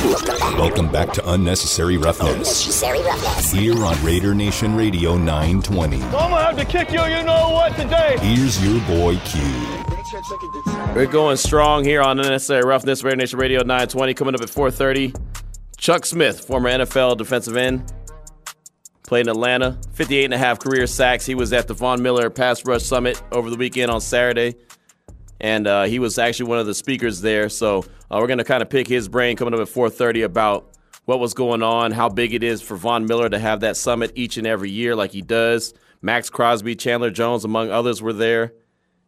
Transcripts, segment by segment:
Welcome back to Unnecessary Roughness. Unnecessary Roughness. Here on Raider Nation Radio 920. I'm gonna have to kick you, you know what, today. Here's your boy Q. We're going strong here on Unnecessary Roughness, Raider Nation Radio 920. Coming up at 4:30. Chuck Smith, former NFL defensive end, played in Atlanta. 58 and a half career sacks. He was at the Von Miller Pass Rush Summit over the weekend on Saturday, and uh, he was actually one of the speakers there. So uh, we're going to kind of pick his brain coming up at 4:30 about what was going on, how big it is for Von Miller to have that summit each and every year like he does. Maxx Crosby, Chandler Jones, among others, were there.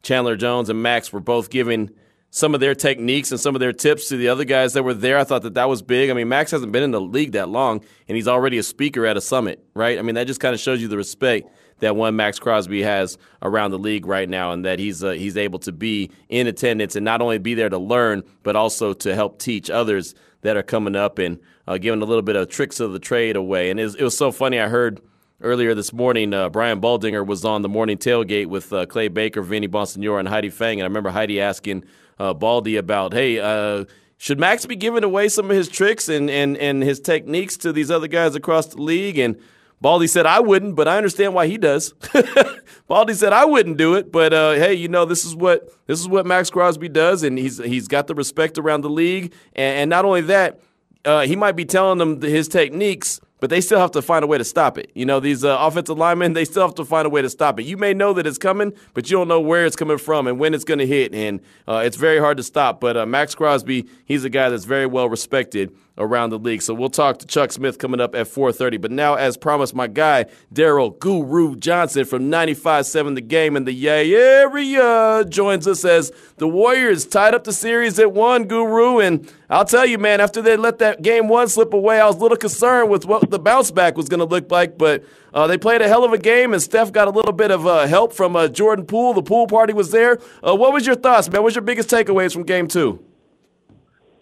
Chandler Jones and Max were both giving some of their techniques and some of their tips to the other guys that were there. I thought that that was big. I mean, Max hasn't been in the league that long, and he's already a speaker at a summit, right? I mean, that just kind of shows you the respect that one Maxx Crosby has around the league right now, and that he's uh, he's able to be in attendance and not only be there to learn, but also to help teach others that are coming up and uh, giving a little bit of tricks of the trade away. And it was, it was so funny. I heard earlier this morning, uh, Brian Baldinger was on the morning tailgate with uh, Clay Baker, Vinny Bonsignore, and Heidi Fang. And I remember Heidi asking uh, Baldy about, hey, uh, should Max be giving away some of his tricks and, and, and his techniques to these other guys across the league? And Baldy said, I wouldn't, but I understand why he does. Baldy said, I wouldn't do it, but uh, hey, you know, this is what this is what Maxx Crosby does, and he's he's got the respect around the league. And, and not only that, uh, he might be telling them his techniques – but they still have to find a way to stop it. You know, these uh, offensive linemen, they still have to find a way to stop it. You may know that it's coming, but you don't know where it's coming from and when it's going to hit, and uh, it's very hard to stop. But uh, Maxx Crosby, he's a guy that's very well respected around the league. So we'll talk to Chuck Smith coming up at 4:30. But now, as promised, my guy Daryl Guru Johnson from 95.7 The Game in the Yay area joins us as the Warriors tied up the series at one. Guru, and I'll tell you, man, after they let that game one slip away, I was a little concerned with what the bounce back was going to look like. But uh, they played a hell of a game, and Steph got a little bit of uh, help from uh, Jordan Poole. The pool party was there. Uh, what was your thoughts, man? What was your biggest takeaways from game two?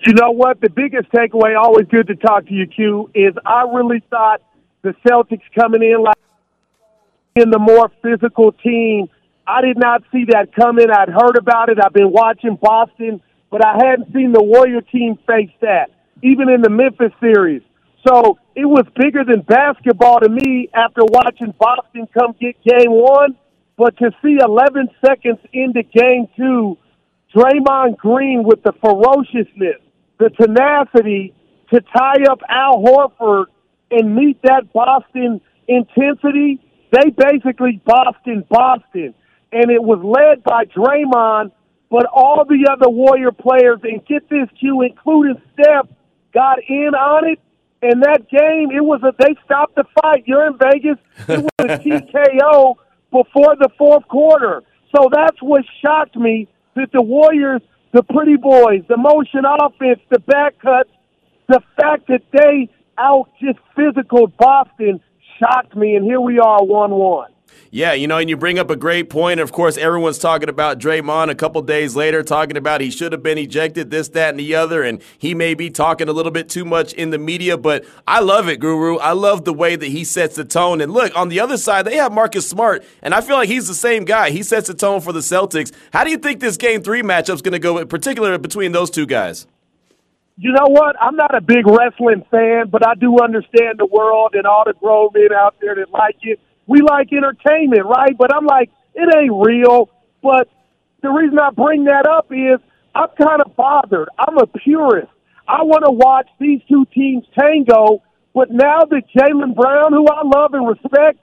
You know what? The biggest takeaway, always good to talk to you, Q, is I really thought the Celtics coming in like in the more physical team. I did not see that coming. I'd heard about it. I've been watching Boston, but I hadn't seen the Warrior team face that, even in the Memphis series. So it was bigger than basketball to me after watching Boston come get game one. But to see 11 seconds into game two, Draymond Green with the ferociousness, the tenacity to tie up Al Horford and meet that Boston intensity, they basically Boston Boston. And it was led by Draymond, but all the other Warrior players, and get this, Q, including Steph, got in on it. And that game, it was a they stopped the fight. You're in Vegas. It was a TKO before the fourth quarter. So that's what shocked me that the Warriors the pretty boys, the motion offense, the back cuts, the fact that they out just physical Boston shocked me, and here we are, one one. Yeah, you know, and you bring up a great point. Of course, everyone's talking about Draymond a couple days later, talking about he should have been ejected, this, that, and the other, and he may be talking a little bit too much in the media. But I love it, Guru. I love the way that he sets the tone. And look, on the other side, they have Marcus Smart, and I feel like he's the same guy. He sets the tone for the Celtics. How do you think this Game Three matchup's going to go, in particular between those two guys? You know what? I'm not a big wrestling fan, but I do understand the world and all the grown men out there that like it we like entertainment, right? But I'm like, it ain't real. But the reason I bring that up is I'm kind of bothered. I'm a purist. I want to watch these two teams tango, but now that Jaylen Brown, who I love and respect,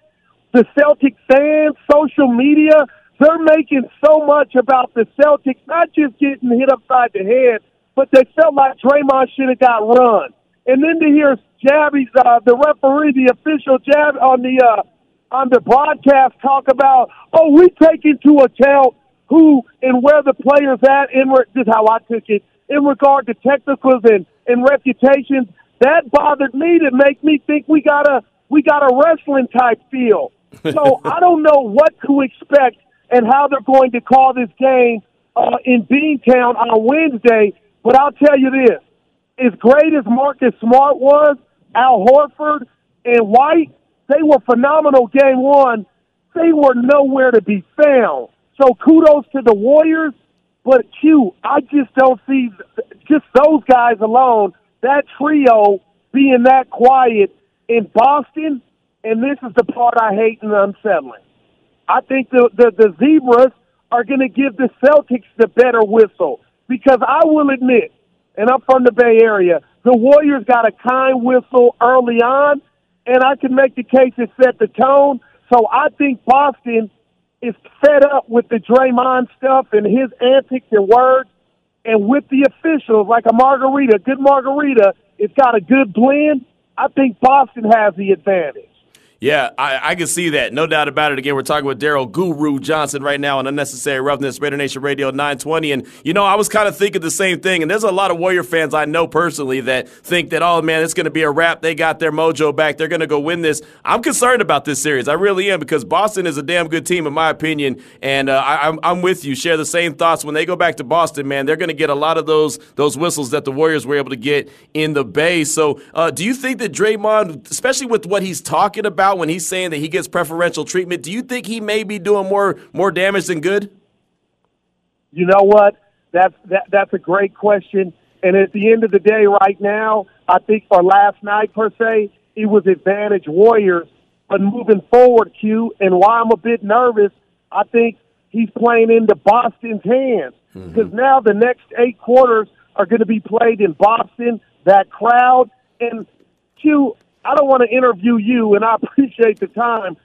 the Celtic fans, social media, they're making so much about the Celtics, not just getting hit upside the head, but they felt like Draymond should have got run. And then to hear Jabby's, uh, the referee, the official Jab on the uh, on the broadcast talk about, oh, we take into account who and where the players at. In re- this is how I took it in regard to technicals and and reputations. That bothered me to make me think we got a we got a wrestling type feel. So I don't know what to expect and how they're going to call this game uh, in Beantown on Wednesday. But I'll tell you this: as great as Marcus Smart was, Al Horford and White, they were phenomenal game one. They were nowhere to be found. So kudos to the Warriors. But Q, I just don't see just those guys alone. that trio being that quiet in Boston, and this is the part I hate and unsettling. I think the the, the Zebras are going to give the Celtics the better whistle because I will admit, and I'm from the Bay Area, the Warriors got a kind whistle early on, and I can make the case it set the tone. So I think Boston is fed up with the Draymond stuff and his antics and words, and with the officials, like a margarita, good margarita, it's got a good blend. I think Boston has the advantage. Yeah, I, I can see that. No doubt about it. Again, we're talking with Daryl Guru Johnson right now on Unnecessary Roughness, Raider Nation Radio 920. And, you know, I was kind of thinking the same thing. And there's a lot of Warrior fans I know personally that think that, oh, man, it's going to be a wrap. They got their mojo back. They're going to go win this. I'm concerned about this series. I really am because Boston is a damn good team, in my opinion. And uh, I, I'm, I'm with you. Share the same thoughts. When they go back to Boston, man, they're going to get a lot of those, those whistles that the Warriors were able to get in the Bay. So uh, do you think that Draymond, especially with what he's talking about when he's saying that he he gets preferential treatment, do you think he may be doing more more damage than good? You know what? That's that, that's a great question. And at the end of the day, right now, I think for last night per se, it was advantage Warriors. But moving forward, Q, and why I'm a bit nervous, I think he's playing into Boston's hands because mm-hmm. now the next eight quarters are going to be played in Boston. That crowd and Q, I don't want to interview you, and I appreciate the time.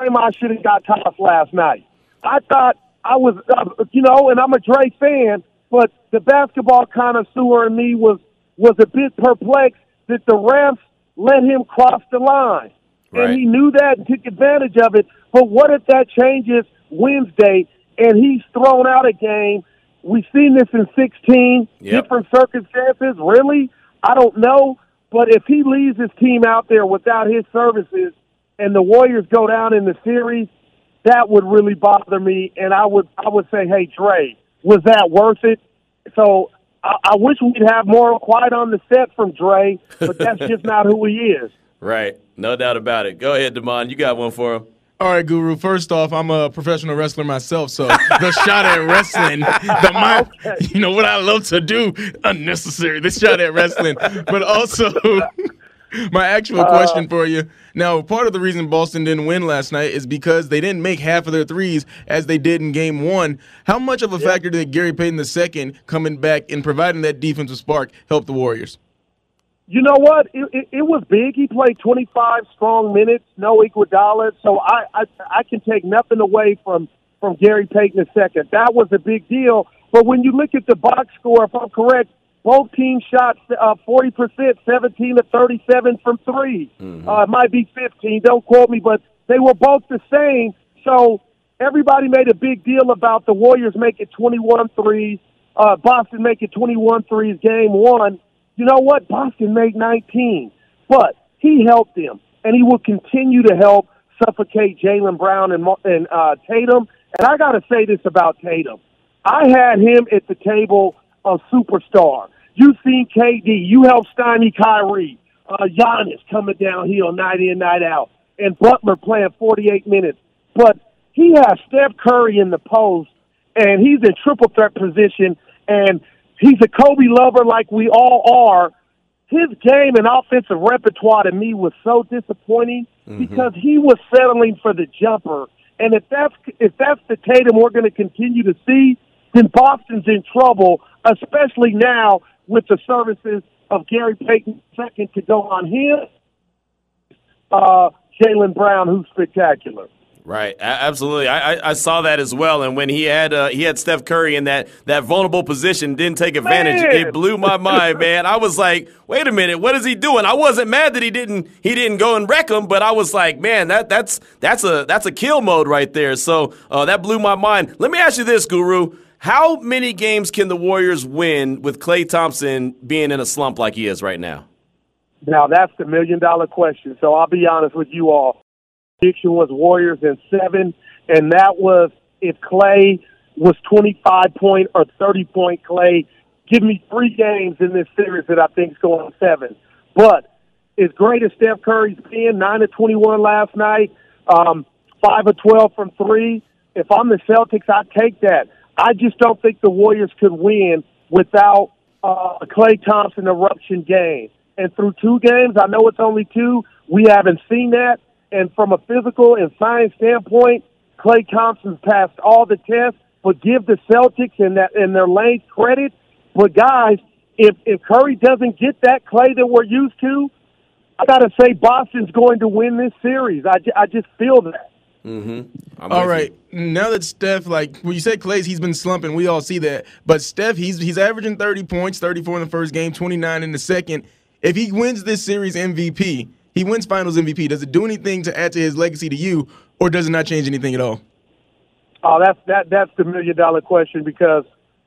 I should have got tossed last night. I thought I was, uh, you know, and I'm a Dre fan, but the basketball connoisseur in me was was a bit perplexed that the refs let him cross the line, right. and he knew that and took advantage of it. But what if that changes Wednesday and he's thrown out a game? We've seen this in 16 yep. different circumstances. Really, I don't know. But if he leaves his team out there without his services and the Warriors go down in the series, that would really bother me. And I would I would say, hey Dre, was that worth it? So I, I wish we'd have more quiet on the set from Dre, but that's just not who he is. Right, no doubt about it. Go ahead, Demond. You got one for him. All right, Guru. First off, I'm a professional wrestler myself, so the shot at wrestling, the my, you know what I love to do, unnecessary. The shot at wrestling, but also my actual uh, question for you. Now, part of the reason Boston didn't win last night is because they didn't make half of their threes as they did in Game One. How much of a yeah. factor did Gary Payton II coming back and providing that defensive spark help the Warriors? You know what? It, it, it was big. He played 25 strong minutes, no Iguodala. So I, I I can take nothing away from from Gary Payton II. That was a big deal. But when you look at the box score, if I'm correct, both teams shot uh, 40%, 17 to 37 from 3 mm-hmm. Uh, it might be 15. Don't quote me, but they were both the same. So everybody made a big deal about the Warriors making 21 threes, uh, Boston making 21 threes game one. You know what? Boston made 19, but he helped them, and he will continue to help suffocate Jaylen Brown and, and uh, Tatum. And I got to say this about Tatum. I had him at the table of superstar. You've seen KD. You helped Steiny Kyrie. Uh, Giannis coming downhill night in, night out. And Butler playing 48 minutes. But he has Steph Curry in the post, and he's in triple threat position, and He's a Kobe lover like we all are. His game and offensive repertoire to me was so disappointing mm-hmm. because he was settling for the jumper. And if that's if that's the Tatum we're going to continue to see, then Boston's in trouble, especially now with the services of Gary Payton second to go on him, uh, Jaylen Brown, who's spectacular. Right, absolutely. I, I, I, saw that as well. And when he had uh, he had Steph Curry in that that vulnerable position, didn't take advantage. Man. It blew my mind, man. I was like, wait a minute, what is he doing? I wasn't mad that he didn't he didn't go and wreck him, but I was like, man, that that's that's a that's a kill mode right there. So uh, that blew my mind. Let me ask you this, Guru. How many games can the Warriors win with Klay Thompson being in a slump like he is right now? Now that's the million dollar question. So I'll be honest with you all prediction was Warriors in seven, and that was if Klay was 25 point or 30 point Klay. Give me three games in this series that I think is going seven. But as great as Steph Curry's been, nine to 21 last night, um, five of 12 from three. If I'm the Celtics, I take that. I just don't think the Warriors could win without uh, a Klay Thompson eruption game. And through two games, I know it's only two, we haven't seen that. And from a physical and science standpoint, Klay Thompson's passed all the tests. But give the Celtics and that and their lane credit. But guys, if if Curry doesn't get that Klay that we're used to, I got to say Boston's going to win this series. I, I just feel that. Mm-hmm. I'm All with right. Now that Steph, like when you said Klay's, he's been slumping. We all see that. But Steph, he's he's averaging 30 points, 34 in the first game, 29 in the second. If he wins this series MVP, he wins Finals MVP. Does it do anything to add to his legacy to you, or does it not change anything at all? Oh, that's that that's the million dollar question because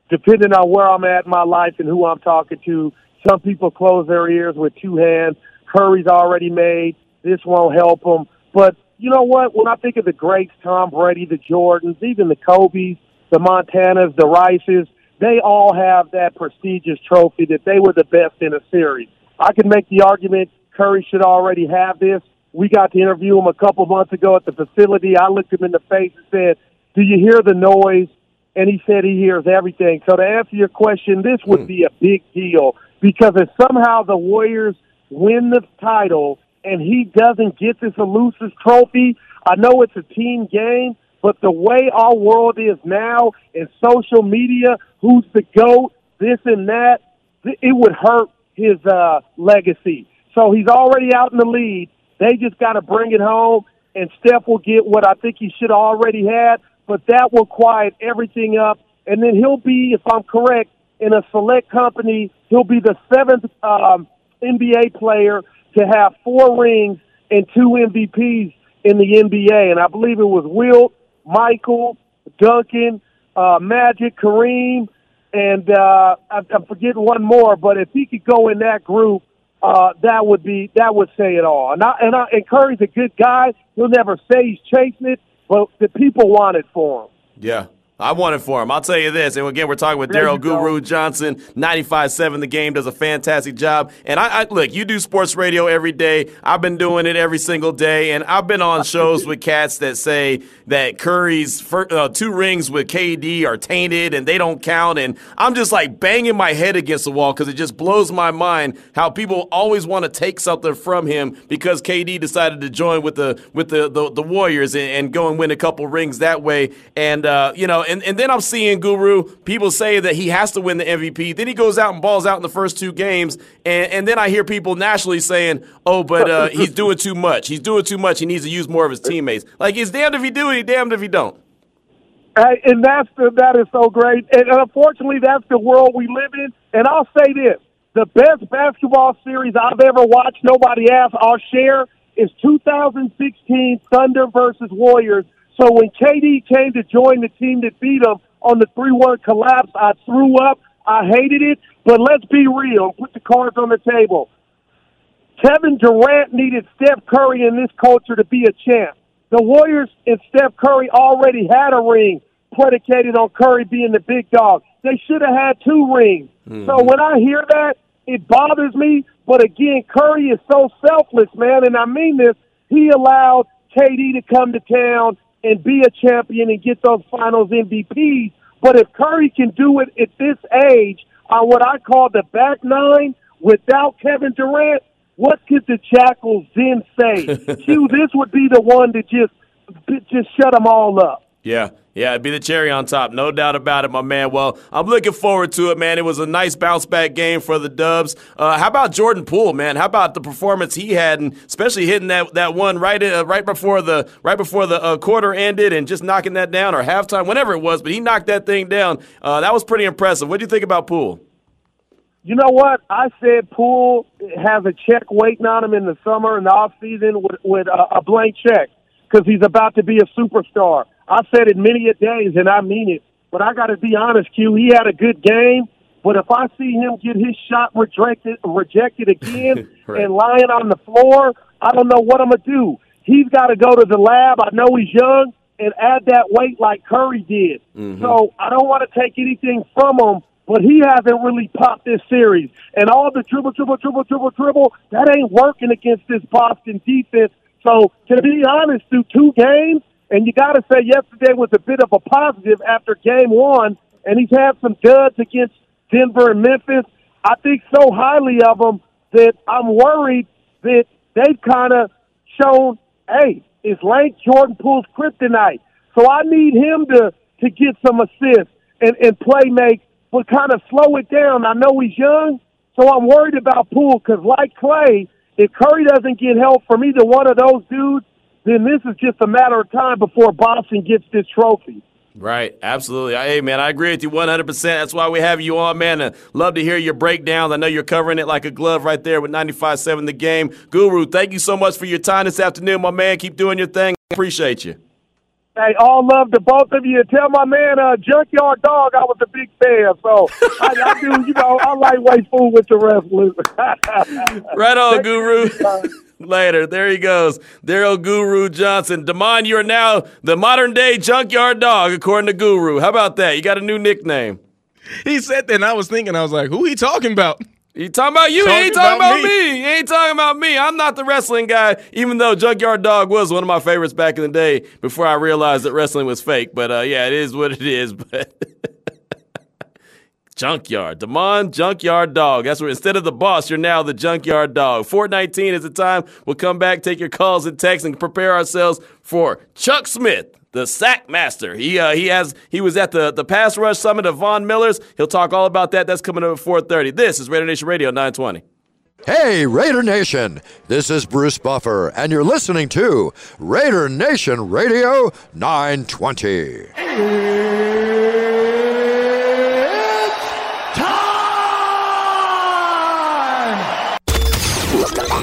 depending on where I'm at in my life and who I'm talking to, some people close their ears with two hands. Curry's already made. This won't help him. But you know what? When I think of the greats, Tom Brady, the Jordans, even the Kobe's, the Montanas, the Rices, they all have that prestigious trophy that they were the best in a series. I can make the argument Curry should already have this. We got to interview him a couple months ago at the facility. I looked him in the face and said, Do you hear the noise? And he said he hears everything. So to answer your question, this would be a big deal because if somehow the Warriors win the title and he doesn't get this elusive trophy, I know it's a team game, but the way our world is now in social media, who's the GOAT, this and that, it would hurt his uh, legacy. So he's already out in the lead. They just got to bring it home, and Steph will get what I think he should already had, but that will quiet everything up. And then he'll be, if I'm correct, in a select company, he'll be the seventh um, NBA player to have four rings and two MVPs in the NBA. And I believe it was Wilt, Michael, Duncan, uh, Magic, Kareem, and uh, I, I'm forgetting one more. But if he could go in that group, uh, that would be that would say it all. And I, and, I, and Curry's a good guy. He'll never say he's chasing it, but the people want it for him. Yeah. I want it for him. I'll tell you this. And again, we're talking with Daryl. Guru Johnson, 95.7 The Game, does a fantastic job. And I, I look, you do sports radio every day. I've been doing it every single day. And I've been on shows with cats that say that Curry's fir- uh, two rings with KD are tainted and they don't count. And I'm just like banging my head against the wall because it just blows my mind how people always want to take something from him because KD decided to join with the with the the, the Warriors and, and go and win a couple rings that way. And uh, you know, and, and then I'm seeing Guru people say that he has to win the MVP. Then he goes out and balls out in the first two games, and, and then I hear people nationally saying, "Oh, but uh, he's doing too much. He's doing too much. He needs to use more of his teammates." Like he's damned if he do, he damned if he don't. Hey, and that's the, that is so great. And unfortunately, that's the world we live in. And I'll say this: the best basketball series I've ever watched, nobody asked, I'll share, is 2016 Thunder versus Warriors. So when KD came to join the team that beat them on the 3-1 collapse, I threw up. I hated it. But let's be real. And put the cards on the table. Kevin Durant needed Steph Curry in this culture to be a champ. The Warriors and Steph Curry already had a ring predicated on Curry being the big dog. They should have had two rings. Mm-hmm. So when I hear that, it bothers me. But again, Curry is so selfless, man, and I mean this. He allowed KD to come to town and be a champion and get those finals MVPs. But if Curry can do it at this age on what I call the back nine without Kevin Durant, what could the Jackals then say? Q, this would be the one to just just shut them all up. Yeah, yeah, it'd be the cherry on top, no doubt about it, my man. Well, I'm looking forward to it, man. It was a nice bounce back game for the Dubs. Uh, how about Jordan Poole, man? How about the performance he had, and especially hitting that, that one right uh, right before the right before the uh, quarter ended, and just knocking that down or halftime, whenever it was. But he knocked that thing down. Uh, that was pretty impressive. What do you think about Poole? You know what? I said Poole has a check waiting on him in the summer and the off season with, with a, a blank check because he's about to be a superstar. I said it many a days, and I mean it. But I got to be honest, Q. He had a good game, but if I see him get his shot rejected, rejected again Right. and lying on the floor, I don't know what I'm gonna do. He's got to go to the lab. I know he's young and add that weight like Curry did. Mm-hmm. So I don't want to take anything from him, but he hasn't really popped this series. And all the dribble, dribble, dribble, dribble, dribble, that ain't working against this Boston defense. So to be honest, through two games, and you got to say yesterday was a bit of a positive after game one, and he's had some duds against Denver and Memphis. I think so highly of him that I'm worried that they've kind of shown, hey, is Lance Jordan Poole's kryptonite. So I need him to to get some assists and, and play make, but kind of slow it down. I know he's young, so I'm worried about Poole because, like Klay, if Curry doesn't get help from either one of those dudes, then this is just a matter of time before Boston gets this trophy. Right, absolutely. Hey, man, I agree with you 100%. That's why we have you on, man. Uh, love to hear your breakdowns. I know you're covering it like a glove right there with 95 7 The Game. Guru, thank you so much for your time this afternoon, my man. Keep doing your thing. Appreciate you. Hey, all love to both of you. Tell my man, uh, Junkyard Dog, I was a big fan. So I, I do, you know, I like way food with the wrestlers. right on, Guru. Later. There he goes. Daryl Guru Johnson. Damon, you are now the modern day junkyard dog, according to Guru. How about that? You got a new nickname. He said that, and I was thinking, I was like, who he talking about? He talking about you. Talking he ain't talking about, about me. me. He ain't talking about me. I'm not the wrestling guy, even though Junkyard Dog was one of my favorites back in the day before I realized that wrestling was fake. But uh, yeah, it is what it is. But Junkyard. Damon Junkyard Dog. That's where instead of the boss, you're now the Junkyard Dog. 419 is the time. We'll come back, take your calls and texts, and prepare ourselves for Chuck Smith, the sack master. He uh, he has he was at the, the pass rush summit of Von Miller's. He'll talk all about that. That's coming up at 430. This is Raider Nation Radio 920. Hey, Raider Nation! This is Bruce Buffer, and you're listening to Raider Nation Radio 920.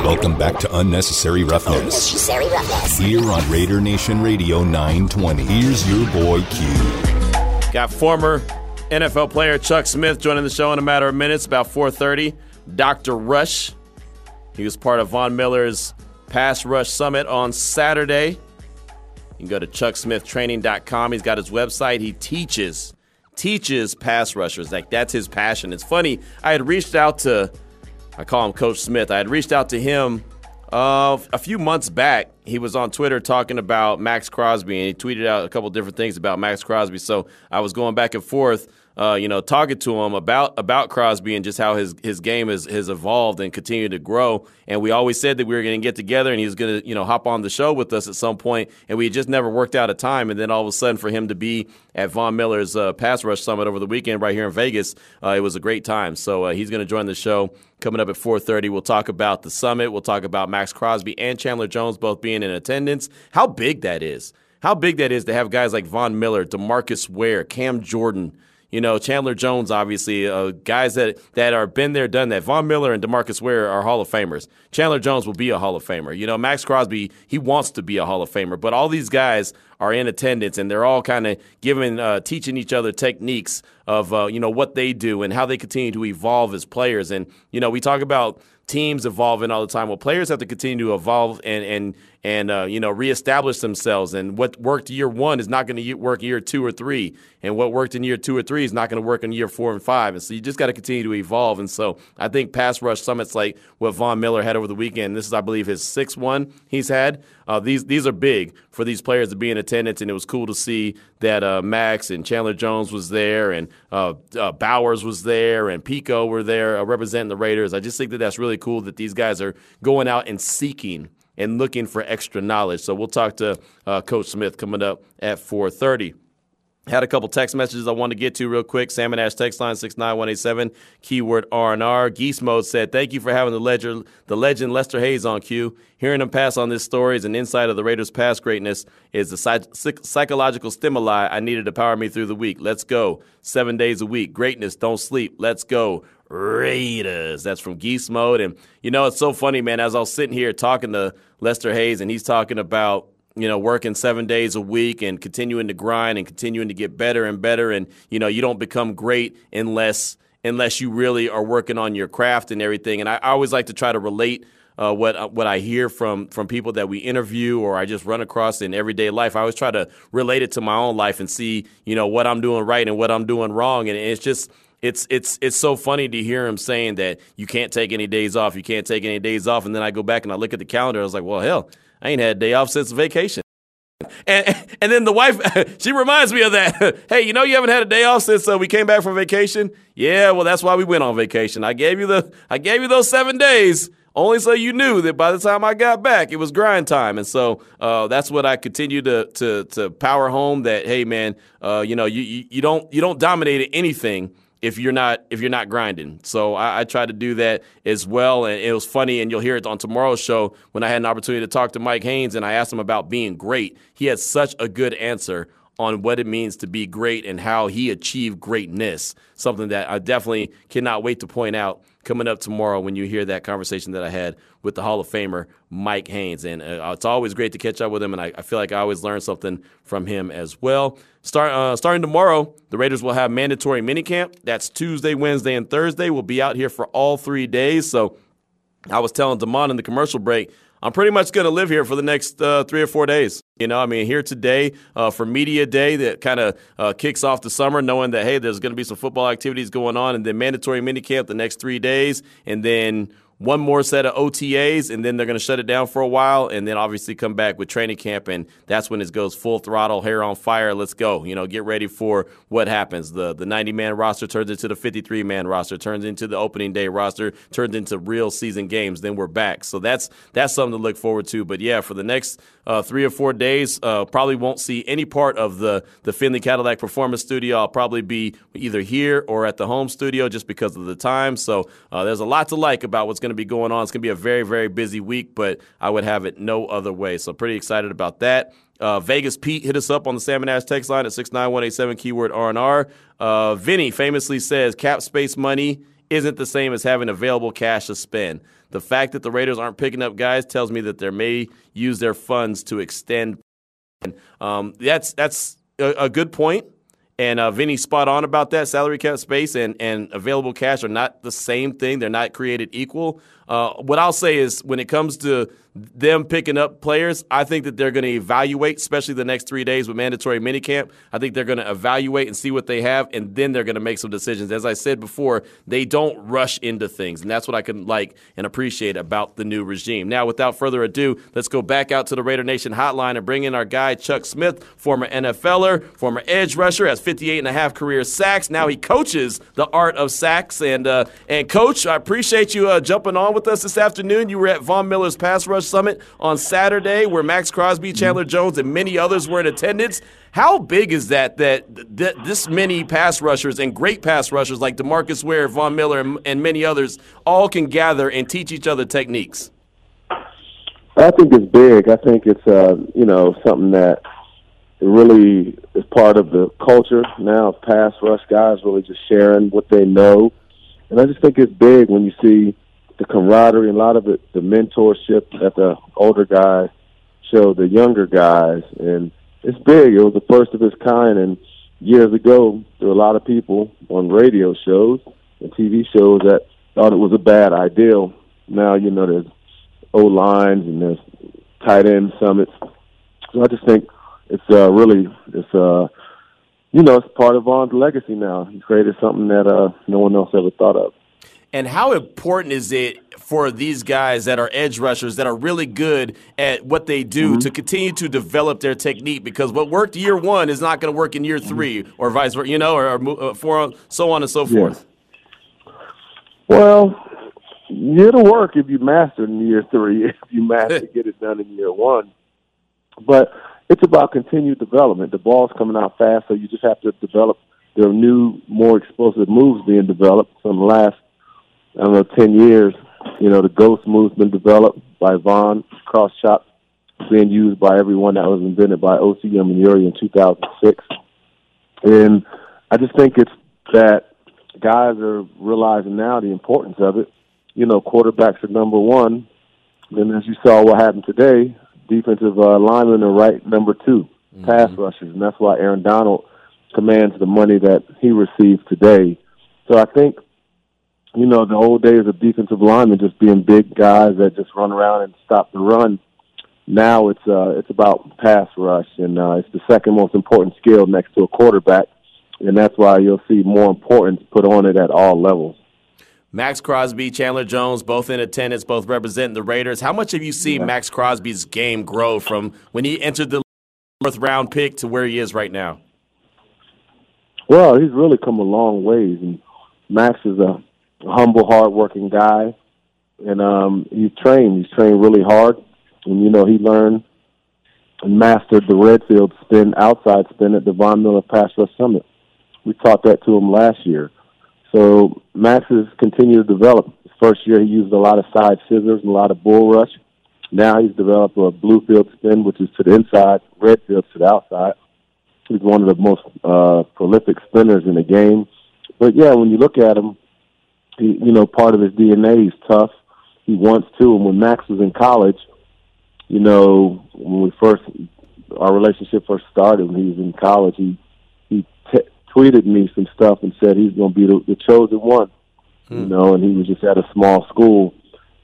Welcome back to Unnecessary Roughness. Unnecessary Roughness. Here on Raider Nation Radio 920. Here's your boy Q. Got former NFL player Chuck Smith joining the show in a matter of minutes, about 4:30. Dr. Rush. He was part of Von Miller's Pass Rush Summit on Saturday. You can go to chucksmithtraining.com. He's got his website. He teaches teaches pass rushers. Like that's his passion. It's funny. I had reached out to I call him Coach Smith. I had reached out to him uh, a few months back. He was on Twitter talking about Maxx Crosby, and he tweeted out a couple different things about Maxx Crosby. So I was going back and forth uh, you know, talking to him about about Crosby and just how his his game has, has evolved and continued to grow. And we always said that we were going to get together and he was going to, you know, hop on the show with us at some point. And we just never worked out a time. And then all of a sudden, for him to be at Von Miller's uh, Pass Rush Summit over the weekend right here in Vegas, uh, it was a great time. So uh, he's going to join the show coming up at 4.30 we'll talk about the summit we'll talk about max crosby and chandler jones both being in attendance how big that is how big that is to have guys like von miller demarcus ware cam jordan you know, Chandler Jones, obviously, uh, guys that, that are been there, done that. Von Miller and Demarcus Ware are Hall of Famers. Chandler Jones will be a Hall of Famer. You know, Max Crosby, he wants to be a Hall of Famer. But all these guys are in attendance, and they're all kind of giving, uh, teaching each other techniques of, uh, you know, what they do and how they continue to evolve as players. And, you know, we talk about teams evolving all the time. Well, players have to continue to evolve and and and uh, you know reestablish themselves. And what worked year one is not going to work year two or three, and what worked in year two or three is not going to work in year four and five. And so you just got to continue to evolve. And so I think pass rush summits like what Von Miller had over the weekend. This is, I believe, his sixth one he's had. Uh, these these are big for these players to be in attendance, and it was cool to see that uh, Maxx and Chandler Jones was there, and uh, uh Bowers was there, and Pico were there uh, representing the Raiders. I just think that that's really cool that these guys are going out and seeking and looking for extra knowledge. So we'll talk to uh, Coach Smith coming up at 4:30. Had a couple text messages I want to get to real quick. Salmon Ash text line 69187, keyword R&R. Geese Mode said, thank you for having the, ledger, the legend Lester Hayes on Q. Hearing him pass on this story is an insight of the Raiders' past greatness is the psych- psychological stimuli I needed to power me through the week. Let's go. Seven days a week. Greatness, don't sleep. Let's go. Raiders. That's from Geese Mode. And, you know, it's so funny, man, as I was sitting here talking to Lester Hayes and he's talking about, you know, working seven days a week and continuing to grind and continuing to get better and better. And, you know, you don't become great unless unless you really are working on your craft and everything. And I, I always like to try to relate uh, what uh, what I hear from from people that we interview or I just run across in everyday life. I always try to relate it to my own life and see, you know, what I'm doing right and what I'm doing wrong. And it's just it's it's it's so funny to hear him saying that you can't take any days off, you can't take any days off, and then I go back and I look at the calendar. I was like, well, hell, I ain't had a day off since vacation. And and then the wife, she reminds me of that. hey, you know, you haven't had a day off since uh, we came back from vacation. Yeah, well, that's why we went on vacation. I gave you the I gave you those seven days only so you knew that by the time I got back, it was grind time. And so uh, that's what I continue to to to power home. That hey, man, uh, you know, you, you you don't you don't dominate anything if you're not if you're not grinding. So I, I try to do that as well. And it was funny, and you'll hear it on tomorrow's show when I had an opportunity to talk to Mike Haynes and I asked him about being great. He had such a good answer on what it means to be great and how he achieved greatness. Something that I definitely cannot wait to point out coming up tomorrow when you hear that conversation that I had with the Hall of Famer Mike Haynes. And uh, it's always great to catch up with him, and I, I, feel like I always learn something from him as well. Start uh, starting tomorrow, the Raiders will have mandatory minicamp. That's Tuesday, Wednesday, and Thursday. We'll be out here for all three days. So I was telling Damon in the commercial break. I'm pretty much going to live here for the next uh, three or four days. You know, I mean, here today uh, for Media Day that kind of uh, kicks off the summer, knowing that, hey, there's going to be some football activities going on, and then mandatory minicamp the next three days, and then one more set of OTAs, and then they're going to shut it down for a while, and then obviously come back with training camp, and that's when it goes full throttle, hair on fire. Let's go. You know, get ready for what happens. The the 90 man roster turns into the 53 man roster, turns into the opening day roster, turns into real season games. Then we're back. So that's that's something to look forward to. But yeah, for the next uh, three or four days, uh, probably won't see any part of the the Findlay Cadillac Performance Studio. I'll probably be either here or at the home studio just because of the time. So uh, there's a lot to like about what's going going to be going on. It's going to be a very, very busy week, but I would have it no other way. So pretty excited about that. Uh, Vegas Pete hit us up on the Salmon Ash text line at 69187 keyword R&R. Uh, Vinny famously says cap space money isn't the same as having available cash to spend. The fact that the Raiders aren't picking up guys tells me that they may use their funds to extend. Um, that's that's a, a good point. And uh, Vinny's spot on about that. Salary cap space and, and available cash are not the same thing. They're not created equal. Uh, what I'll say is when it comes to them picking up players, I think that they're going to evaluate, especially the next three days with mandatory minicamp. I think they're going to evaluate and see what they have, and then they're going to make some decisions. As I said before, they don't rush into things, and that's what I can like and appreciate about the new regime. Now, without further ado, let's go back out to the Raider Nation hotline and bring in our guy, Chuck Smith, former NFLer, former edge rusher, has 58 and a half career sacks. Now he coaches the art of sacks. And, uh, and Coach, I appreciate you uh, jumping on with us this afternoon. You were at Von Miller's Pass Rush Summit on Saturday, where Maxx Crosby, Chandler Jones, and many others were in attendance. How big is that that th- this many pass rushers and great pass rushers like Demarcus Ware, Von Miller, and, and many others all can gather and teach each other techniques? I think it's big. I think it's uh, you know something that really is part of the culture now of pass rush guys really just sharing what they know. And I just think it's big when you see the camaraderie and a lot of it, the mentorship that the older guys show the younger guys. And it's big. It was the first of its kind. And years ago, there were a lot of people on radio shows and TV shows that thought it was a bad idea. Now, you know, there's O lines and there's tight end summits. So I just think it's uh, really it's uh, you know it's part of Von's legacy now. He created something that uh, no one else ever thought of. And how important is it for these guys that are edge rushers that are really good at what they do mm-hmm. to continue to develop their technique? Because what worked year one is not going to work in year 3 mm-hmm. or vice versa, you know, or, or uh, for so on and so forth. Yeah. Well, it'll work if you master in year three. If you master, to get it done in year one. But it's about continued development. The ball's coming out fast, so you just have to develop. There are new, more explosive moves being developed from the last, I don't know, 10 years. You know, the ghost move's been developed by Von, cross chop being used by everyone that was invented by Osi Umenyiora in 2006. And I just think it's that guys are realizing now the importance of it. You know, quarterbacks are number one. And as you saw what happened today, defensive uh, linemen are right number 2 mm-hmm. pass rushers, and that's why Aaron Donald commands the money that he received today. So I think, you know, the old days of defensive linemen just being big guys that just run around and stop the run. Now it's uh, it's about pass rush, and uh, it's the second most important skill next to a quarterback, and that's why you'll see more importance put on it at all levels. Maxx Crosby, Chandler Jones, both in attendance, both representing the Raiders. How much have you seen yeah. Maxx Crosby's game grow from when he entered the fourth round pick to where he is right now? Well, he's really come a long ways, and Max is a humble, hardworking guy, and um, he's trained. He's trained really hard, and you know he learned and mastered the Redfield spin, outside spin at the Von Miller Pass Rush Summit. We taught that to him last year. So Max has continued to develop. His first year, he used a lot of side scissors and a lot of bull rush. Now he's developed a Bluefield spin, which is to the inside, Redfield to the outside. He's one of the most uh, prolific spinners in the game. But yeah, when you look at him, he, you know, part of his DNA, he's tough. He wants to. And when Max was in college, you know, when we first, our relationship first started, when he was in college, he he t- tweeted me some stuff and said he's going to be the, the chosen one. Hmm. You know, and he was just at a small school.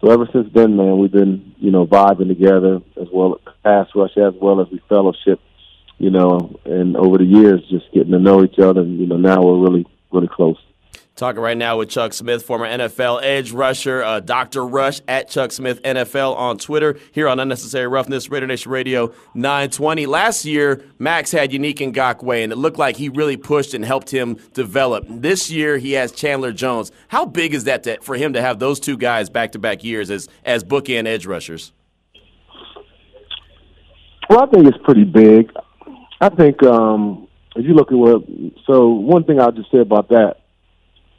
So ever since then, man, we've been, you know, vibing together as well, as pass rush as well as we fellowship, you know, and over the years, just getting to know each other. And, you know, now we're really, really close. Talking right now with Chuck Smith, former NFL edge rusher, uh, Dr. Rush at Chuck Smith NFL on Twitter, here on Unnecessary Roughness, Raider Nation Radio 920. Last year, Max had Yannick Ngakoue, and it looked like he really pushed and helped him develop. This year, he has Chandler Jones. How big is that to, for him to have those two guys back to back years as, as bookend edge rushers? Well, I think it's pretty big. I think um, if you look at what, so one thing I'll just say about that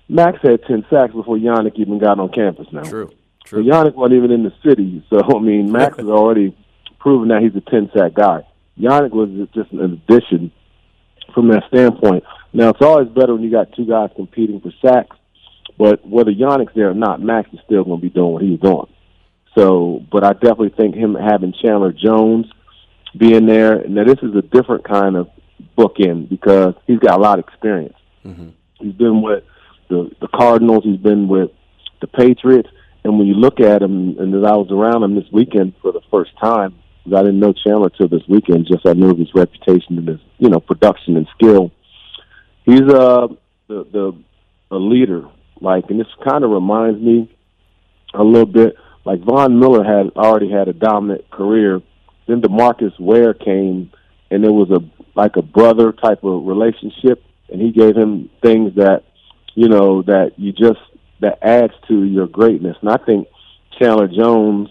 Max had ten sacks before Yannick even got on campus. Now, true, true. So Yannick wasn't even in the city, so I mean, Max has already proven that he's a ten sack guy. Yannick was just an addition from that standpoint. Now it's always better when you got two guys competing for sacks, but whether Yannick's there or not, Max is still going to be doing what he's doing. So, but I definitely think him having Chandler Jones being there, now this is a different kind of bookend because he's got a lot of experience. Mm-hmm. He's been with the the Cardinals. He's been with the Patriots. And when you look at him, and as I was around him this weekend for the first time, I didn't know Chandler till this weekend, just I knew of his reputation and his you know production and skill. He's a the the a leader, like, and this kind of reminds me a little bit like Von Miller had already had a dominant career. Then Demarcus Ware came, and it was a like a brother type of relationship, and he gave him things that you know, that you just that adds to your greatness. And I think Chandler Jones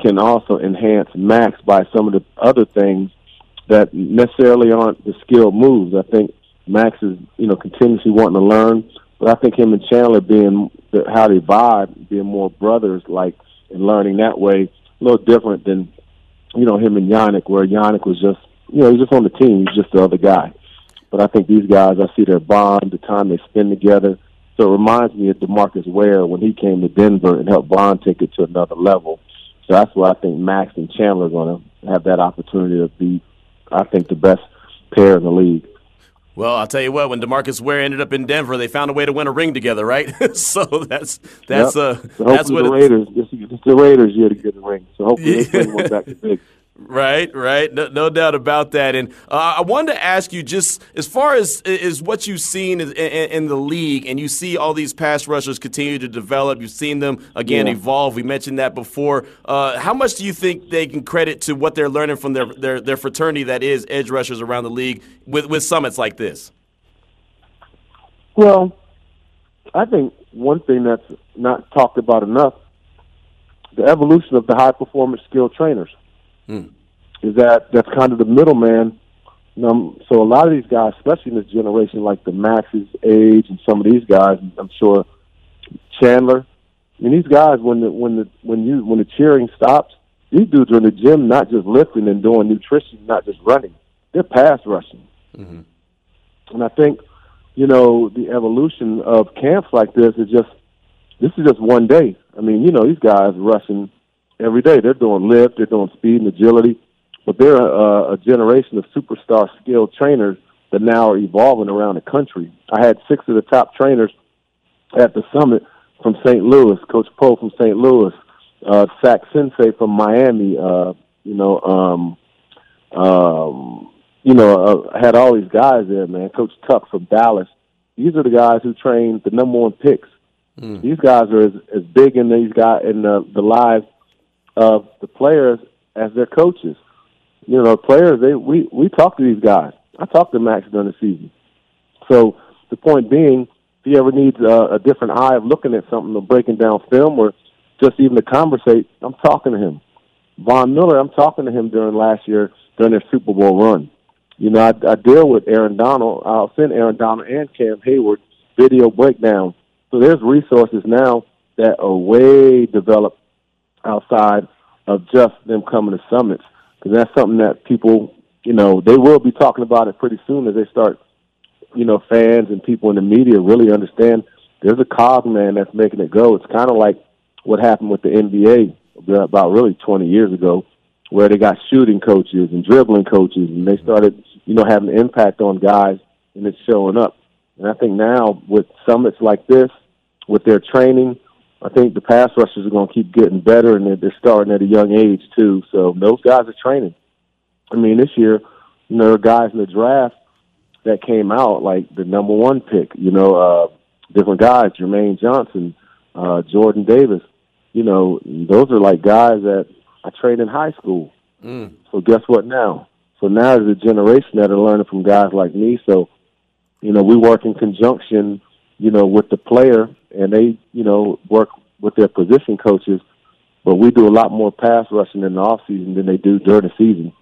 can also enhance Max by some of the other things that necessarily aren't the skill moves. I think Max is, you know, continuously wanting to learn, but I think him and Chandler being how they vibe, being more brothers, like and learning that way, a little different than, you know, him and Yannick, where Yannick was just, you know, he's just on the team, he's just the other guy. But I think these guys, I see their bond, the time they spend together. So it reminds me of Demarcus Ware when he came to Denver and helped Von take it to another level. So that's why I think Max and Chandler are going to have that opportunity to be, I think, the best pair in the league. Well, I'll tell you what. When Demarcus Ware ended up in Denver, they found a way to win a ring together, right? so that's that's yep. uh so that's what the Raiders. It's, the Raiders here to get a ring. So hopefully yeah. they bring one back to big. Right, right, no, no, doubt about that. And uh, I wanted to ask you, just as far as is what you've seen in, in, in, the league, and you see all these pass rushers continue to develop. You've seen them again yeah. evolve. We mentioned that before. Uh, how much do you think they can credit to what they're learning from their, their, their fraternity that is edge rushers around the league with with summits like this? Well, I think one thing that's not talked about enough the evolution of the high performance skill trainers. Hmm. Is that that's kind of the middleman. Um, so a lot of these guys, especially in this generation, like the Max's age and some of these guys, I'm sure Chandler. I mean, these guys when the when the when you when the cheering stops, these dudes are in the gym not just lifting and doing nutrition, not just running. They're pass rushing. Mm-hmm. And I think, you know, the evolution of camps like this is just this is just one day. I mean, you know, these guys rushing every day. They're doing lift, they're doing speed and agility, but they're a, a generation of superstar skilled trainers that now are evolving around the country. I had six of the top trainers at the summit from St. Louis, Coach Poe from St. Louis, uh, Sack Sensei from Miami, uh, you know, um, um, you know, uh, had all these guys there, man. Coach Tuck from Dallas. These are the guys who trained the number one picks. Mm. These guys are as, as big in these guys in the, the lives of the players as their coaches. You know, players they we we talk to these guys. I talk to Max during the season. So the point being, if he ever needs a, a different eye of looking at something or breaking down film or just even to conversate, I'm talking to him. Von Miller, I'm talking to him during last year during their Super Bowl run. You know, I, I deal with Aaron Donald. I'll send Aaron Donald and Cam Heyward video breakdown. So there's resources now that are way developed outside of just them coming to summits because that's something that people, you know, they will be talking about it pretty soon as they start, you know, fans and people in the media really understand there's a cog man that's making it go. It's kind of like what happened with the NBA about really 20 years ago, where they got shooting coaches and dribbling coaches, and they started, you know, having an impact on guys, and it's showing up. And I think now with summits like this, with their training, I think the pass rushers are going to keep getting better, and they're, they're starting at a young age too. So those guys are training. I mean, this year, you know, there are guys in the draft that came out like the number one pick. You know, uh, different guys, Jermaine Johnson, uh, Jordan Davis. You know, those are like guys that I trained in high school. Mm. So guess what now? So now there's a generation that are learning from guys like me. So, you know, we work in conjunction, you know, with the player and they, you know, work with their position coaches, but we do a lot more pass rushing in the off season than they do during the season.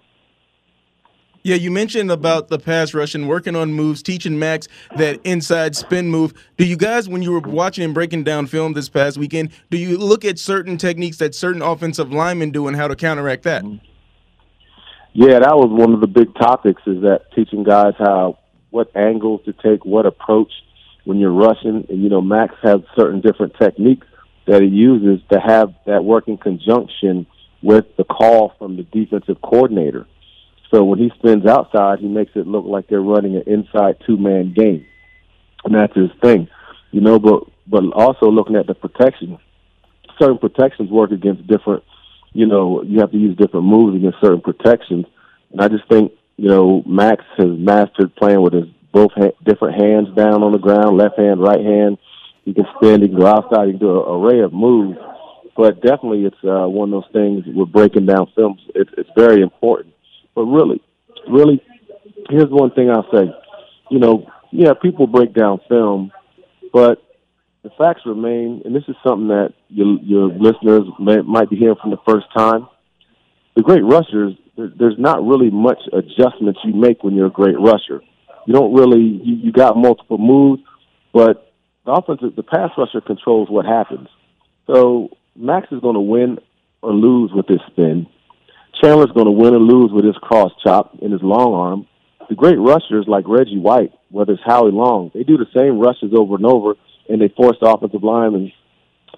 Yeah, you mentioned about the pass rush and working on moves, teaching Maxx that inside spin move. Do you guys, when you were watching and breaking down film this past weekend, do you look at certain techniques that certain offensive linemen do and how to counteract that? Yeah, that was one of the big topics. Is that teaching guys how what angles to take, what approach when you're rushing, and you know Maxx has certain different techniques that he uses to have that work in conjunction with the call from the defensive coordinator. So when he spins outside, he makes it look like they're running an inside two man game, and that's his thing, you know. But but also looking at the protection, certain protections work against different. You know, you have to use different moves against certain protections, and I just think you know Maxx has mastered playing with his both ha- different hands down on the ground, left hand, right hand. He can spin, he can go outside, he can do an array of moves. But definitely, it's uh, one of those things with breaking down films. It's, it's very important but really, really, here's one thing I'll say. You know, yeah, people break down film, but the facts remain, and this is something that your, your listeners may, might be hearing from the first time. The great rushers, there's not really much adjustments you make when you're a great rusher. You don't really, you, you got multiple moves, but the offensive, the pass rusher controls what happens. So Maxx is going to win or lose with his spin. Chandler's going to win or lose with his cross chop and his long arm. The great rushers like Reggie White, whether it's Howie Long, they do the same rushes over and over, and they force the offensive linemen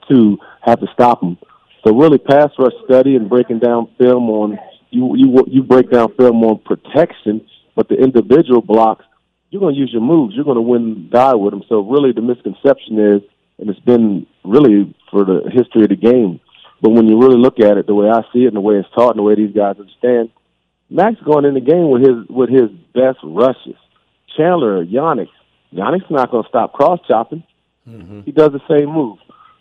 to have to stop them. So really, pass rush study and breaking down film on you you you break down film on protection, but the individual blocks you're going to use your moves. You're going to win die with them. So really, the misconception is, and it's been really for the history of the game but when you really look at it, the way I see it, and the way it's taught, and the way these guys understand, Maxx going in the game with his with his best rushes. Chandler, Yannick, Yannick's not going to stop cross chopping. Mm-hmm. He does the same move.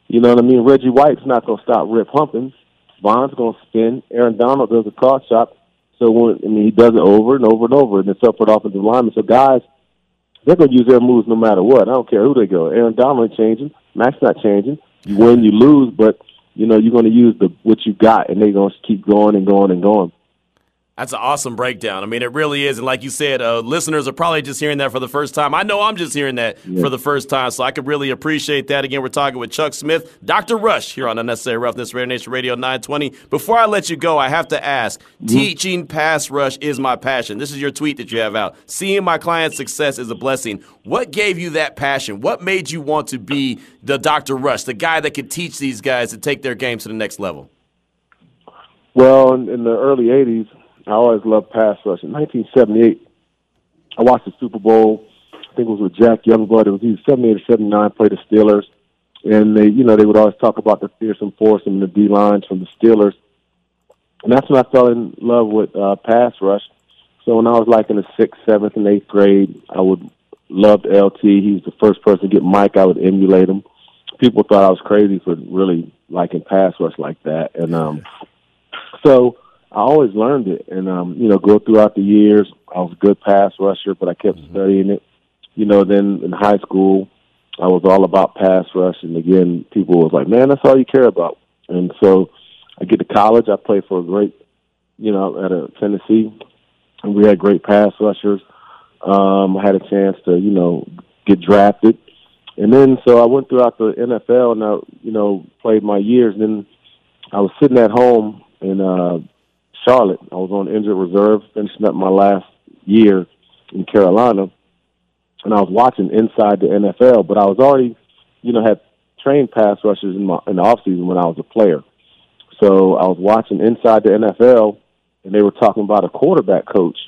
You know what I mean? Reggie White's not going to stop rip humping. Von's going to spin. Aaron Donald does a cross chop. So when I mean he does it over and over and over, and it's up for the offensive lineman. So guys, they're going to use their moves no matter what. I don't care who they go. Aaron Donald changing. Maxx not changing. You win, you lose, but you know, you're going to use the what you got, and they're going to keep going and going and going. That's an awesome breakdown. I mean, it really is. And like you said, uh, listeners are probably just hearing that for the first time. I know I'm just hearing that yeah. for the first time, so I could really appreciate that. Again, we're talking with Chuck Smith, Dr. Rush here on Unnecessary Roughness, Raider Nation Radio 920. Before I let you go, I have to ask mm-hmm. teaching pass rush is my passion. This is your tweet that you have out. Seeing my client's success is a blessing. What gave you that passion? What made you want to be the Dr. Rush, the guy that could teach these guys to take their game to the next level? Well, in, in the early 80s, I always loved pass rush. In 1978, I watched the Super Bowl. I think it was with Jack Youngblood. It was either 78 or 79. Played the Steelers, and they, you know, they would always talk about the fearsome force and the D lines from the Steelers. And that's when I fell in love with uh, pass rush. So when I was like in the sixth, seventh, and eighth grade, I would loved LT. He's the first person to get Mike. I would emulate him. People thought I was crazy for really liking pass rush like that, and um, so I always learned it, and um, you know, go throughout the years. I was a good pass rusher, but I kept mm-hmm. studying it. You know, then in high school, I was all about pass rush, and again, people was like, "Man, that's all you care about." And so, I get to college. I played for a great, you know, at a Tennessee, and we had great pass rushers. Um, I had a chance to, you know, get drafted, and then so I went throughout the NFL, and I, you know, played my years. And then I was sitting at home and uh, Charlotte. I was on injured reserve, finishing up my last year in Carolina, and I was watching inside the NFL. But I was already, you know, had trained pass rushers in my in the off season when I was a player. So I was watching inside the NFL, and they were talking about a quarterback coach,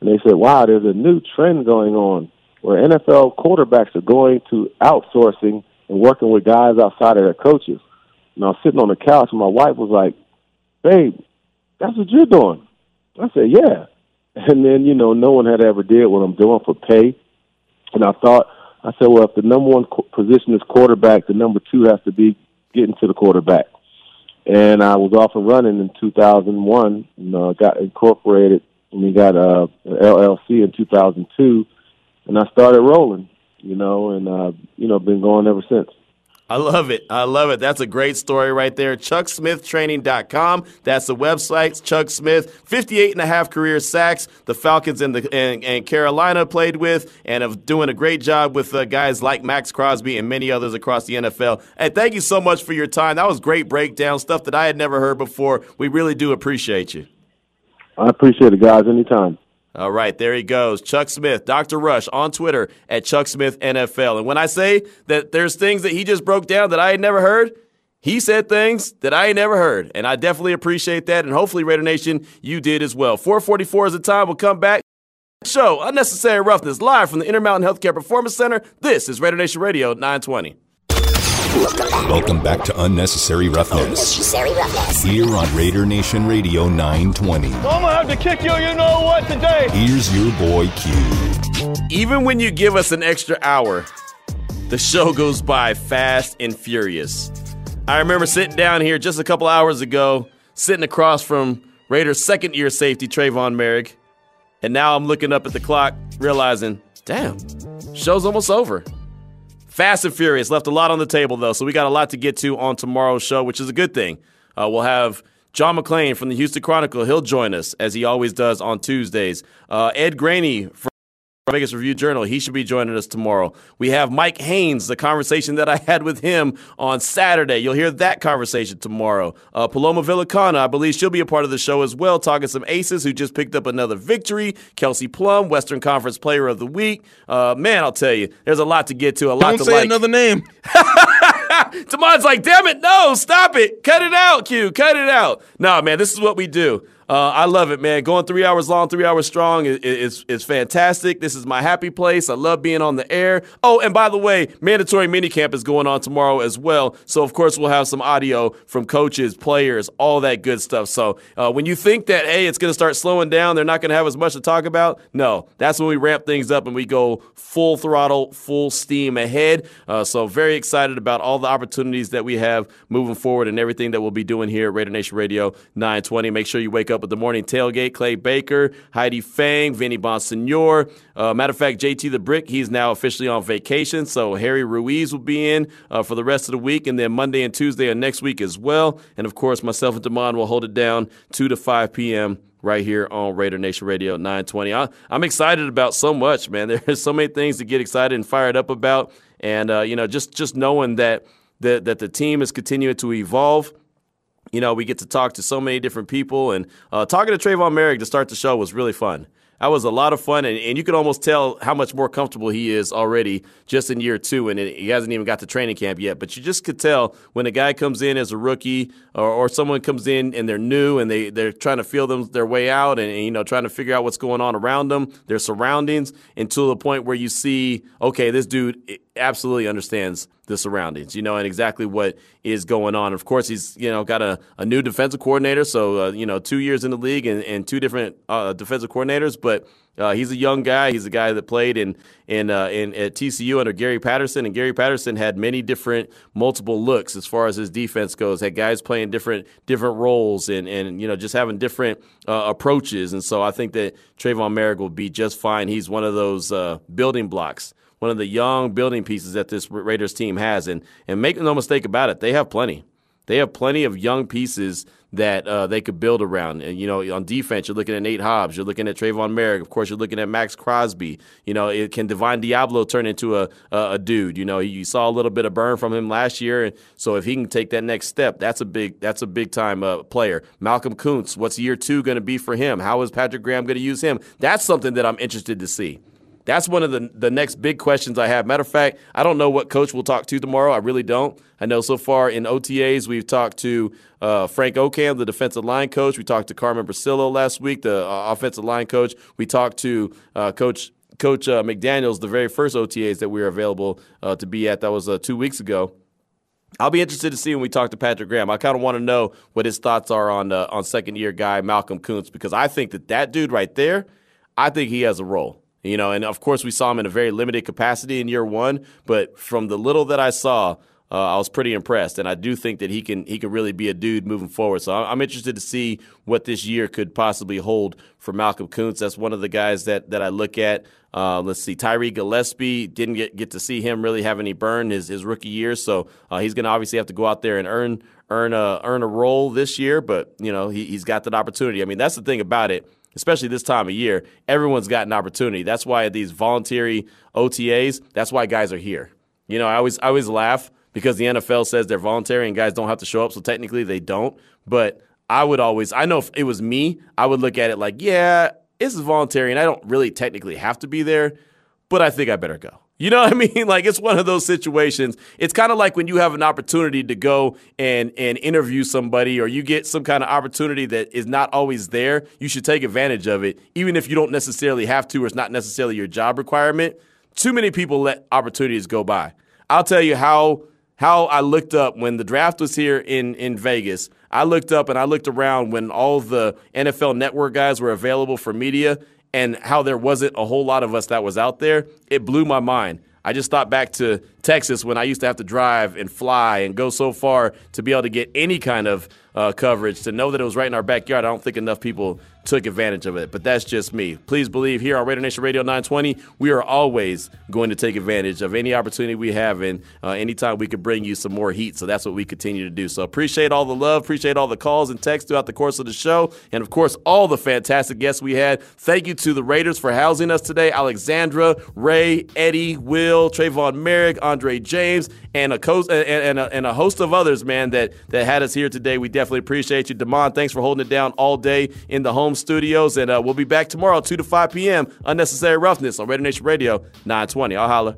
and they said, "Wow, there's a new trend going on where NFL quarterbacks are going to outsourcing and working with guys outside of their coaches." And I was sitting on the couch, and my wife was like, "Babe, that's what you're doing." I said, "Yeah." And then you know, no one had ever did what I'm doing for pay, and I thought, I said, "Well, if the number one position is quarterback, the number two has to be getting to the quarterback." and I was off and running in 2001. You know, got incorporated and we got uh, LLC in 2002, and I started rolling. You know, and uh, you know, been going ever since. I love it. I love it. That's a great story right there. ChuckSmithTraining.com. That's the website. Chuck Smith, 58 and a half career sacks. The Falcons and, the, and, and Carolina played with and of doing a great job with uh, guys like Maxx Crosby and many others across the NFL. And thank you so much for your time. That was great breakdown, stuff that I had never heard before. We really do appreciate you. I appreciate it, guys. Anytime. All right, there he goes. Chuck Smith, Dr. Rush on Twitter at Chuck Smith NFL. And when I say that there's things that he just broke down that I had never heard, he said things that I had never heard. And I definitely appreciate that. And hopefully, Raider Nation, you did as well. 444 is the time. We'll come back. Show Unnecessary Roughness live from the Intermountain Healthcare Performance Center. This is Raider Nation Radio 920. Welcome back to Unnecessary Roughness. Unnecessary roughness. Here on Raider Nation Radio 920. I'm gonna have to kick you, you know what, today. Here's your boy Q. Even when you give us an extra hour, the show goes by fast and furious. I remember sitting down here just a couple hours ago, sitting across from Raiders' second year safety, Tre'von Moehrig. And now I'm looking up at the clock, realizing, damn, show's almost over. Fast and Furious left a lot on the table, though, so we got a lot to get to on tomorrow's show, which is a good thing. Uh, we'll have John McClain from the Houston Chronicle. He'll join us, as he always does on Tuesdays. Uh, Ed Graney from Vegas Review Journal. He should be joining us tomorrow. We have Mike Haynes, the conversation that I had with him on Saturday. You'll hear that conversation tomorrow. Uh, Paloma Villicana, I believe she'll be a part of the show as well, talking some aces who just picked up another victory. Kelsey Plum, Western Conference Player of the Week. Uh, man, I'll tell you, there's a lot to get to. A lot Don't to say like. another name. Damon's like, damn it, no, stop it. Cut it out, Q. Cut it out. No, man, this is what we do. Uh, I love it, man. Going three hours long, three hours strong is, is, is fantastic. This is my happy place. I love being on the air. Oh, and by the way, mandatory minicamp is going on tomorrow as well. So, of course, we'll have some audio from coaches, players, all that good stuff. So, uh, when you think that, hey, it's going to start slowing down, they're not going to have as much to talk about, no. That's when we ramp things up and we go full throttle, full steam ahead. Uh, so, very excited about all the opportunities that we have moving forward and everything that we'll be doing here at Raider Nation Radio 920. Make sure you wake up with the morning tailgate. Clay Baker, Heidi Fang, Vinny Bonsignore. Uh, matter of fact, JT the Brick, he's now officially on vacation. So Harry Ruiz will be in uh, for the rest of the week, and then Monday and Tuesday of next week as well. And of course, myself and Damon will hold it down 2 to 5 p.m right here on Raider Nation Radio 920. I, am excited about so much, man. There's so many things to get excited and fired up about, and uh, you know, just just knowing that that that the team is continuing to evolve. You know, we get to talk to so many different people, and uh, talking to Tre'von Moehrig to start the show was really fun. That was a lot of fun, and, and you could almost tell how much more comfortable he is already just in year two, and he hasn't even got to training camp yet. But you just could tell when a guy comes in as a rookie, or, or someone comes in and they're new and they they're trying to feel them their way out, and, and you know trying to figure out what's going on around them, their surroundings, until the point where you see, okay, this dude absolutely understands the surroundings, you know, and exactly what is going on. Of course, he's you know got a, a new defensive coordinator, so uh, you know two years in the league and, and two different uh, defensive coordinators, but Uh, he's a young guy. He's a guy that played in in uh, in at TCU under Gary Patterson, and Gary Patterson had many different multiple looks as far as his defense goes. Had guys playing different different roles and and you know just having different uh, approaches. And so I think that Tre'von Moehrig will be just fine. He's one of those uh, building blocks one of the young building pieces that this Raiders team has. And and make no mistake about it, they have plenty. They have plenty of young pieces that uh, they could build around. And, you know, on defense, you're looking at Nate Hobbs. You're looking at Tre'von Moehrig, Of course, you're looking at Maxx Crosby. You know, it, can Divine Deablo turn into a, a, a, dude? You know, you saw a little bit of burn from him last year. And so if he can take that next step, that's a big that's a big time uh, player. Malcolm Koonce, what's year two going to be for him? How is Patrick Graham going to use him? That's something that I'm interested to see. That's one of the the next big questions I have. Matter of fact, I don't know what coach we'll talk to tomorrow. I really don't. I know so far in OTAs we've talked to uh, Frank Okam, the defensive line coach. We talked to Carmen Bricillo last week, the uh, offensive line coach. We talked to uh, Coach Coach uh, McDaniels, the very first OTAs that we were available uh, to be at. That was uh, two weeks ago. I'll be interested to see when we talk to Patrick Graham. I kind of want to know what his thoughts are on on second year guy Malcolm Koonce because I think that that dude right there, I think he has a role. You know, and of course we saw him in a very limited capacity in year one, but from the little that I saw, uh, I was pretty impressed, and I do think that he can he can really be a dude moving forward. So I'm interested to see what this year could possibly hold for Malcolm Koonce. That's one of the guys that that I look at. Uh, let's see, Tyree Gillespie didn't get, get to see him really have any burn his, his rookie year, so uh, he's going to obviously have to go out there and earn earn a earn a role this year. But you know he, he's got that opportunity. I mean that's the thing about it especially this time of year, everyone's got an opportunity. That's why these voluntary OTAs, that's why guys are here. You know, I always I always laugh because the NFL says they're voluntary and guys don't have to show up, so technically they don't. But I would always I know if it was me, I would look at it like, yeah, this is voluntary and I don't really technically have to be there, but I think I better go. You know what I mean? Like it's one of those situations. It's kind of like when you have an opportunity to go and and interview somebody or you get some kind of opportunity that is not always there, you should take advantage of it even if you don't necessarily have to or it's not necessarily your job requirement. Too many people let opportunities go by. I'll tell you how how I looked up when the draft was here in in Vegas. I looked up and I looked around when all the NFL network guys were available for media and how there wasn't a whole lot of us that was out there, it blew my mind. I just thought back to Texas when I used to have to drive and fly and go so far to be able to get any kind of uh, coverage. To know that it was right in our backyard, I don't think enough people took advantage of it. But that's just me. Please believe here on Raider Nation Radio 920, we are always going to take advantage of any opportunity we have and uh, anytime we can bring you some more heat. So that's what we continue to do. So appreciate all the love, appreciate all the calls and texts throughout the course of the show, and of course, all the fantastic guests we had. Thank you to the Raiders for housing us today Alexandra, Ray, Eddie, Will, Tre'von Moehrig, Andre James, and a, co- and, and, a, and a host of others, man, that, that had us here today. We definitely appreciate you. Damon, thanks for holding it down all day in the home studios. And uh, we'll be back tomorrow, 2 to 5 p.m. Unnecessary Roughness on Raider Nation Radio 920. I'll holler.